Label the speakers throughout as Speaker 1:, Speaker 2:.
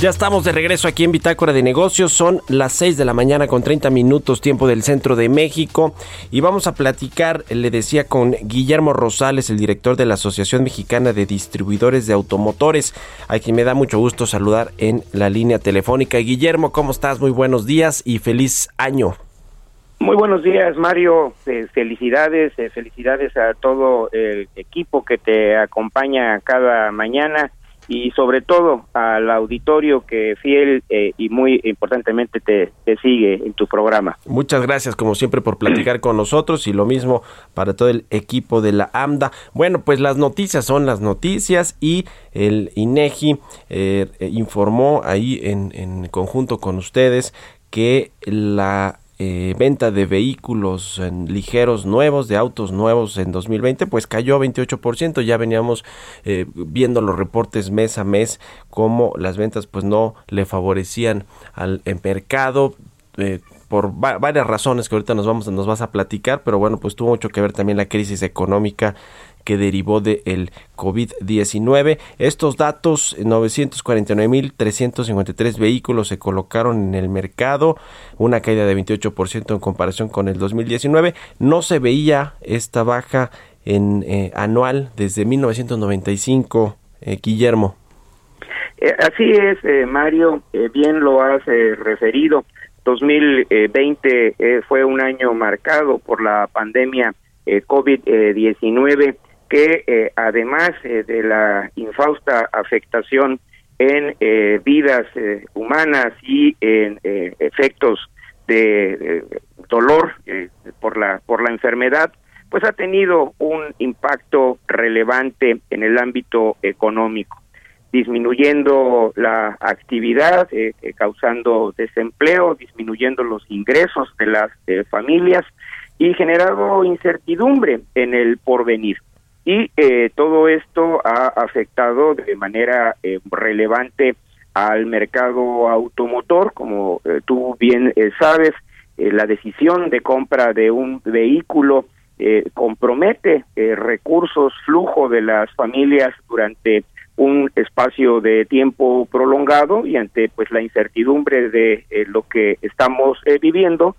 Speaker 1: Ya estamos de regreso aquí en Bitácora de Negocios. Son las 6 de la mañana con 30 minutos tiempo del centro de México. Y vamos a platicar, le decía, con Guillermo Rosales, el director de la Asociación Mexicana de Distribuidores de Automotores, a quien me da mucho gusto saludar en la línea telefónica. Guillermo, ¿cómo estás? Muy buenos días y feliz año.
Speaker 2: Muy buenos días, Mario. Eh, felicidades, eh, felicidades a todo el equipo que te acompaña cada mañana y sobre todo al auditorio que fiel eh, y muy importantemente te, sigue en tu programa.
Speaker 1: Muchas gracias como siempre por platicar con nosotros y lo mismo para todo el equipo de la AMDA. Bueno, pues las noticias son las noticias y el INEGI eh, informó ahí en, en conjunto con ustedes que la eh, venta de vehículos ligeros nuevos, de autos nuevos en 2020, pues cayó 28%. Ya veníamos eh, viendo los reportes mes a mes como las ventas pues no le favorecían al mercado. Eh, por varias razones que ahorita nos vamos nos vas a platicar, pero bueno, pues tuvo mucho que ver también la crisis económica que derivó del el COVID-19. Estos datos, 949.353 vehículos se colocaron en el mercado, una caída de 28% en comparación con el 2019. No se veía esta baja en eh, anual desde 1995, eh, Guillermo.
Speaker 2: Eh, así es, Mario, bien lo has referido. 2020 fue un año marcado por la pandemia COVID-19 que eh, además eh, de la infausta afectación en eh, vidas humanas y en efectos de dolor por la por la enfermedad pues ha tenido un impacto relevante en el ámbito económico disminuyendo la actividad causando desempleo disminuyendo los ingresos de las familias y generado incertidumbre en el porvenir y eh, todo esto ha afectado de manera eh, relevante al mercado automotor, como eh, tú bien sabes, la decisión de compra de un vehículo compromete recursos, flujo de las familias durante un espacio de tiempo prolongado y ante pues la incertidumbre de lo que estamos viviendo,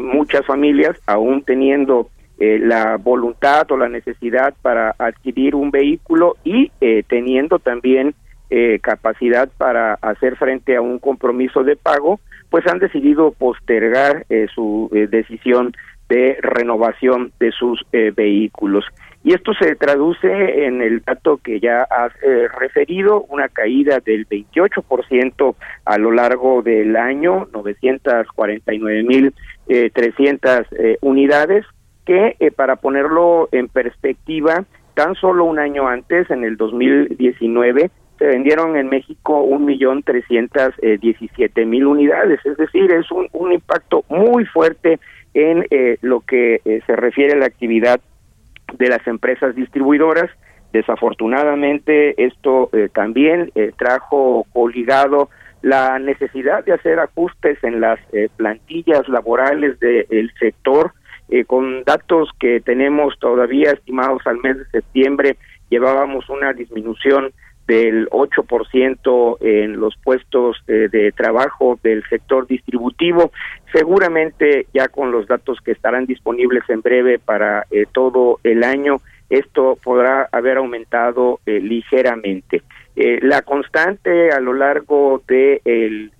Speaker 2: muchas familias, aún teniendo eh, la voluntad o la necesidad para adquirir un vehículo y eh, teniendo también eh, capacidad para hacer frente a un compromiso de pago, pues han decidido postergar su decisión de renovación de sus vehículos. Y esto se traduce en el dato que ya has referido, una caída del 28% a lo largo del año, 949.300 eh, unidades, que eh, para ponerlo en perspectiva, tan solo un año antes, en el 2019, se vendieron en México un millón trescientas eh, diecisiete mil unidades, es decir, es un, impacto muy fuerte en eh, lo que se refiere a la actividad de las empresas distribuidoras. Desafortunadamente, esto también trajo obligado la necesidad de hacer ajustes en las plantillas laborales del sector, eh, con datos que tenemos todavía estimados al mes de septiembre, llevábamos una disminución del 8% en los puestos eh, de trabajo del sector distributivo. Seguramente ya con los datos que estarán disponibles en breve para eh, todo el año, esto podrá haber aumentado ligeramente. la constante a lo largo de el,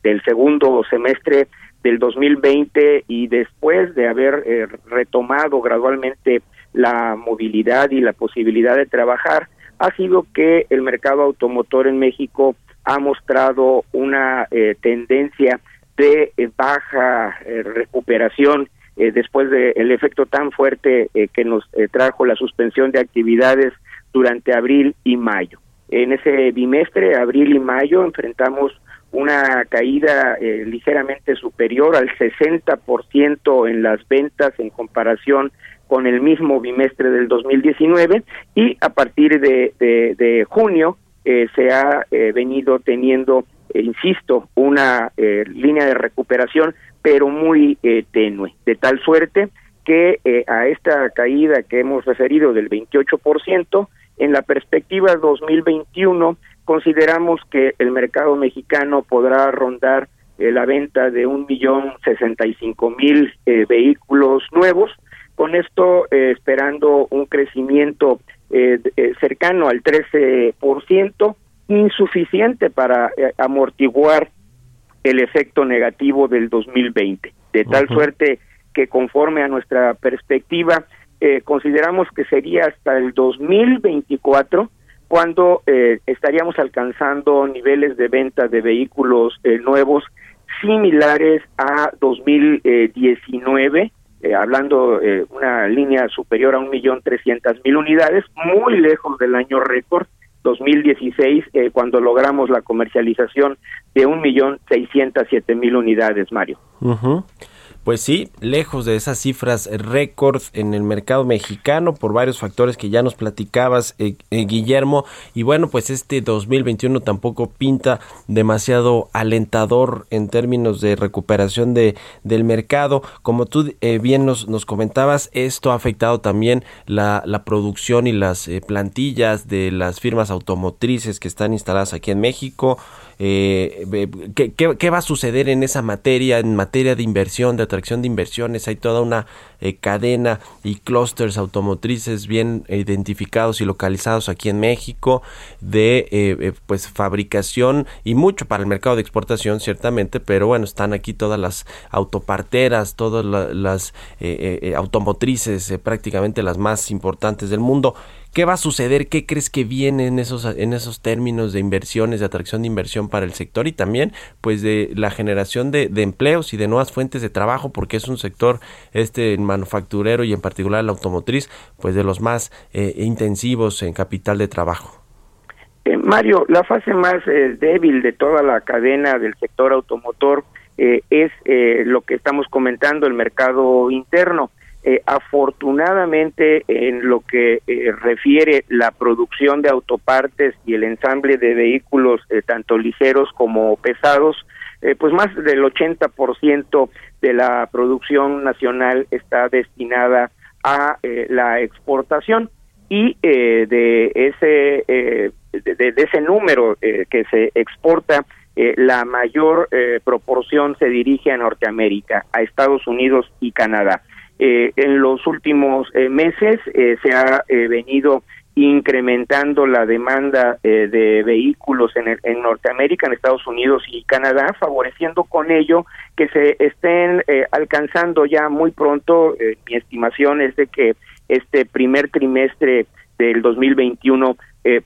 Speaker 2: del segundo semestre del 2020 y después de haber eh, retomado gradualmente la movilidad y la posibilidad de trabajar, ha sido que el mercado automotor en México ha mostrado una tendencia de baja recuperación después del efecto tan fuerte que nos trajo la suspensión de actividades durante abril y mayo. En ese bimestre, abril y mayo, enfrentamos una caída eh, ligeramente superior al 60% en las ventas en comparación con el mismo bimestre del 2019 y a partir de, de, junio eh, se ha eh, venido teniendo, insisto, una línea de recuperación pero muy tenue, de tal suerte que a esta caída que hemos referido del 28%, en la perspectiva 2021 consideramos que el mercado mexicano podrá rondar eh, la venta de un millón sesenta y cinco mil eh, vehículos nuevos, con esto eh, esperando un crecimiento cercano al 13%, insuficiente para amortiguar el efecto negativo del 2020, de tal suerte que conforme a nuestra perspectiva, consideramos que sería hasta el 2024 cuando eh, estaríamos alcanzando niveles de venta de vehículos eh, nuevos similares a 2019, eh, hablando eh, una línea superior a un millón trescientas mil unidades, muy lejos del año récord 2016, cuando logramos la comercialización de un millón seiscientas siete mil unidades, Mario.
Speaker 1: Pues sí, lejos de esas cifras récord en el mercado mexicano por varios factores que ya nos platicabas, eh, eh, Guillermo. Y bueno, pues este 2021 tampoco pinta demasiado alentador en términos de recuperación de, del mercado. Como tú eh, bien nos, nos comentabas, esto ha afectado también la, la producción y las plantillas de las firmas automotrices que están instaladas aquí en México. Eh, ¿qué, qué, va a suceder en esa materia, en materia de inversión, de atracción de inversiones? Hay toda una eh, cadena y clústeres automotrices bien identificados y localizados aquí en México de eh, pues fabricación y mucho para el mercado de exportación ciertamente, pero bueno, están aquí todas las autoparteras, todas las automotrices, prácticamente las más importantes del mundo. ¿Qué va a suceder? ¿Qué crees que viene en esos, en esos términos de inversiones, de atracción de inversión para el sector y también pues de la generación de, empleos y de nuevas fuentes de trabajo porque es un sector este manufacturero y en particular la automotriz pues de los más eh, intensivos en capital de trabajo?
Speaker 2: Eh, Mario, la fase más eh, débil de toda la cadena del sector automotor es lo que estamos comentando, el mercado interno eh, afortunadamente, en lo que eh, refiere la producción de autopartes y el ensamble de vehículos, eh, tanto ligeros como pesados, pues más del 80% de la producción nacional está destinada a la exportación y de ese de, ese número que se exporta la mayor proporción se dirige a Norteamérica, a Estados Unidos y Canadá. Eh, en los últimos eh, meses eh, se ha venido incrementando la demanda de vehículos en, en, Norteamérica, en Estados Unidos y Canadá, favoreciendo con ello que se estén alcanzando ya muy pronto, mi estimación es de que este primer trimestre del 2021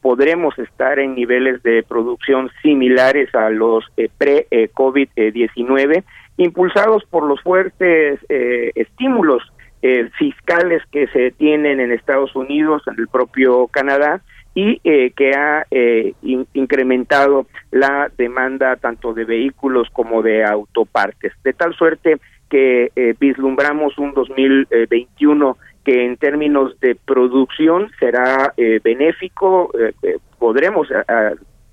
Speaker 2: podremos estar en niveles de producción similares a los pre-COVID-19 impulsados por los fuertes eh, estímulos eh, fiscales que se tienen en Estados Unidos, en el propio Canadá, y eh, que ha incrementado la demanda tanto de vehículos como de autopartes, de tal suerte que vislumbramos un 2021 que en términos de producción será benéfico, podremos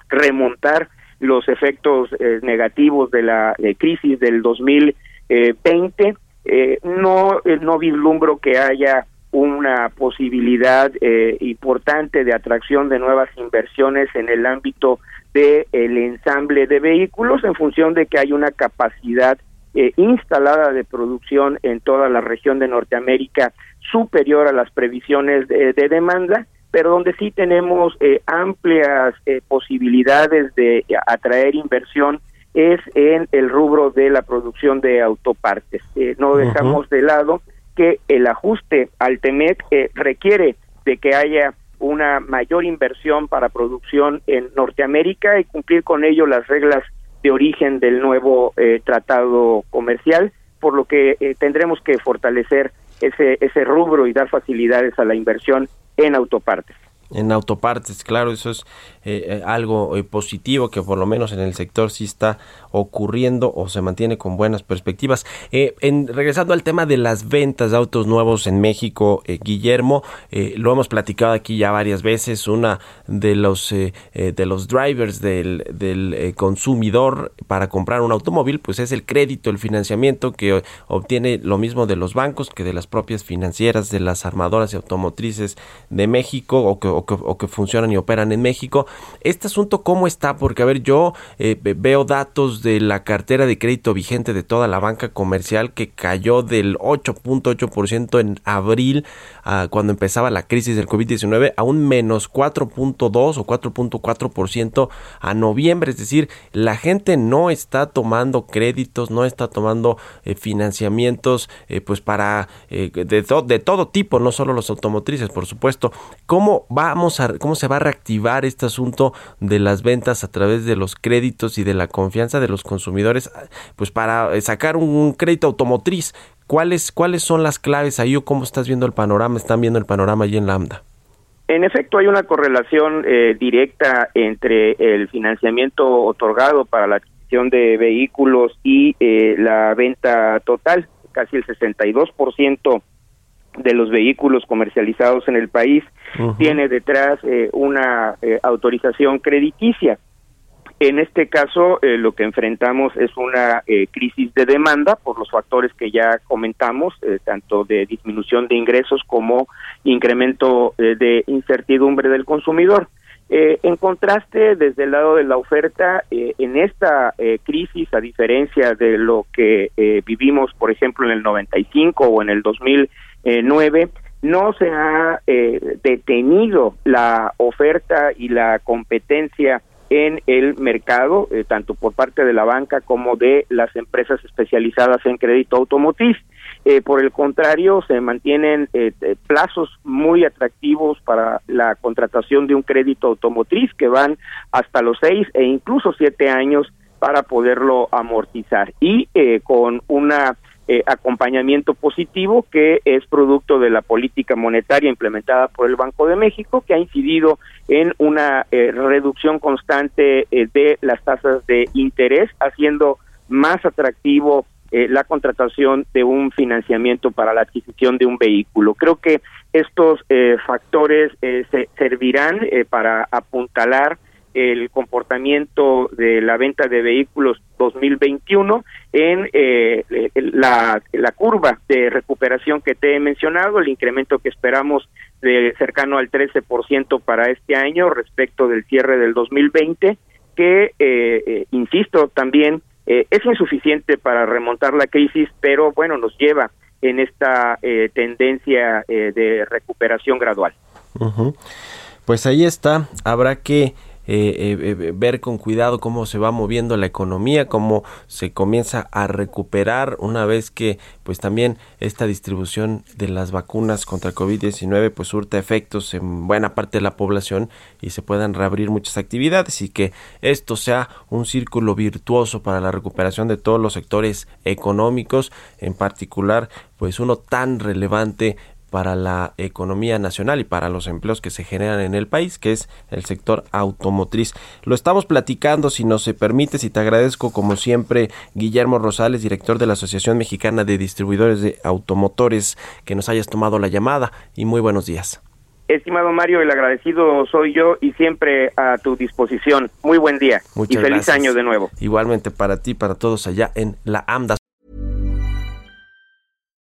Speaker 2: remontar los efectos eh, negativos de la crisis del 2020. Eh, no, eh, no vislumbro que haya una posibilidad importante de atracción de nuevas inversiones en el ámbito del el ensamble de vehículos en función de que hay una capacidad instalada de producción en toda la región de Norteamérica superior a las previsiones de demanda pero donde sí tenemos eh, amplias eh, posibilidades de atraer inversión es en el rubro de la producción de autopartes. Eh, no dejamos de lado que el ajuste al TEMEC requiere de que haya una mayor inversión para producción en Norteamérica y cumplir con ello las reglas de origen del nuevo eh, tratado comercial, por lo que eh, tendremos que fortalecer ese, ese rubro y dar facilidades a la inversión en autopartes
Speaker 1: en autopartes, claro, eso es eh, eh, algo eh, positivo que por lo menos en el sector sí está ocurriendo o se mantiene con buenas perspectivas. regresando al tema de las ventas de autos nuevos en México, Guillermo, lo hemos platicado aquí ya varias veces, una de los de los drivers del, del consumidor para comprar un automóvil, pues es el crédito, el financiamiento que obtiene lo mismo de los bancos que de las propias financieras, de las armadoras y automotrices de México o que o que, funcionan y operan en México. Este asunto, ¿cómo está? Porque, a ver, yo eh, veo datos de la cartera de crédito vigente de toda la banca comercial que cayó del 8.8% en abril, ah, cuando empezaba la crisis del COVID-19, a un menos 4.2 o 4.4% a noviembre. Es decir, la gente no está tomando créditos, no está tomando eh, financiamientos, eh, pues para de, de todo tipo, no solo los automotrices, por supuesto. ¿Cómo va cómo se va a reactivar este asunto de las ventas a través de los créditos y de la confianza de los consumidores, pues para sacar un, crédito automotriz. ¿Cuáles, ¿Cuáles son las claves ahí o cómo estás viendo el panorama? ¿Están viendo el panorama allí en Lambda?
Speaker 2: En efecto, hay una correlación eh, directa entre el financiamiento otorgado para la adquisición de vehículos y eh, la venta total. Casi el 62% de los vehículos comercializados en el país tiene detrás eh, una eh, autorización crediticia. En este caso, eh, lo que enfrentamos es una crisis de demanda por los factores que ya comentamos, tanto de disminución de ingresos como incremento de incertidumbre del consumidor. en contraste, desde el lado de la oferta, en esta crisis, a diferencia de lo que vivimos, por ejemplo, en el 95 o en el 2009, no se ha eh, detenido la oferta y la competencia en el mercado, eh, tanto por parte de la banca como de las empresas especializadas en crédito automotriz. Eh, por el contrario, se mantienen plazos muy atractivos para la contratación de un crédito automotriz que van hasta los seis e incluso siete años para poderlo amortizar y con una eh, acompañamiento positivo que es producto de la política monetaria implementada por el Banco de México, que ha incidido en una eh, reducción constante eh, de las tasas de interés, haciendo más atractivo la contratación de un financiamiento para la adquisición de un vehículo. Creo que estos factores se servirán para apuntalar el comportamiento de la venta de vehículos 2021 en eh, la, la, curva de recuperación que te he mencionado, el incremento que esperamos de cercano al 13% para este año respecto del cierre del 2020, que, eh, eh, insisto, también es insuficiente para remontar la crisis, pero bueno, nos lleva en esta tendencia de recuperación gradual.
Speaker 1: Pues ahí está, habrá que eh, eh, eh, ver con cuidado cómo se va moviendo la economía, cómo se comienza a recuperar una vez que pues también esta distribución de las vacunas contra el COVID-19 pues surta efectos en buena parte de la población y se puedan reabrir muchas actividades y que esto sea un círculo virtuoso para la recuperación de todos los sectores económicos, en particular pues uno tan relevante para la economía nacional y para los empleos que se generan en el país, que es el sector automotriz. Lo estamos platicando, si no se permite, si te agradezco como siempre, Guillermo Rosales, director de la Asociación Mexicana de Distribuidores de Automotores, que nos hayas tomado la llamada y muy buenos días.
Speaker 2: Estimado Mario, el agradecido soy yo y siempre a tu disposición. Muy buen día y feliz año de nuevo.
Speaker 1: Igualmente para ti, para todos allá en la AMDA.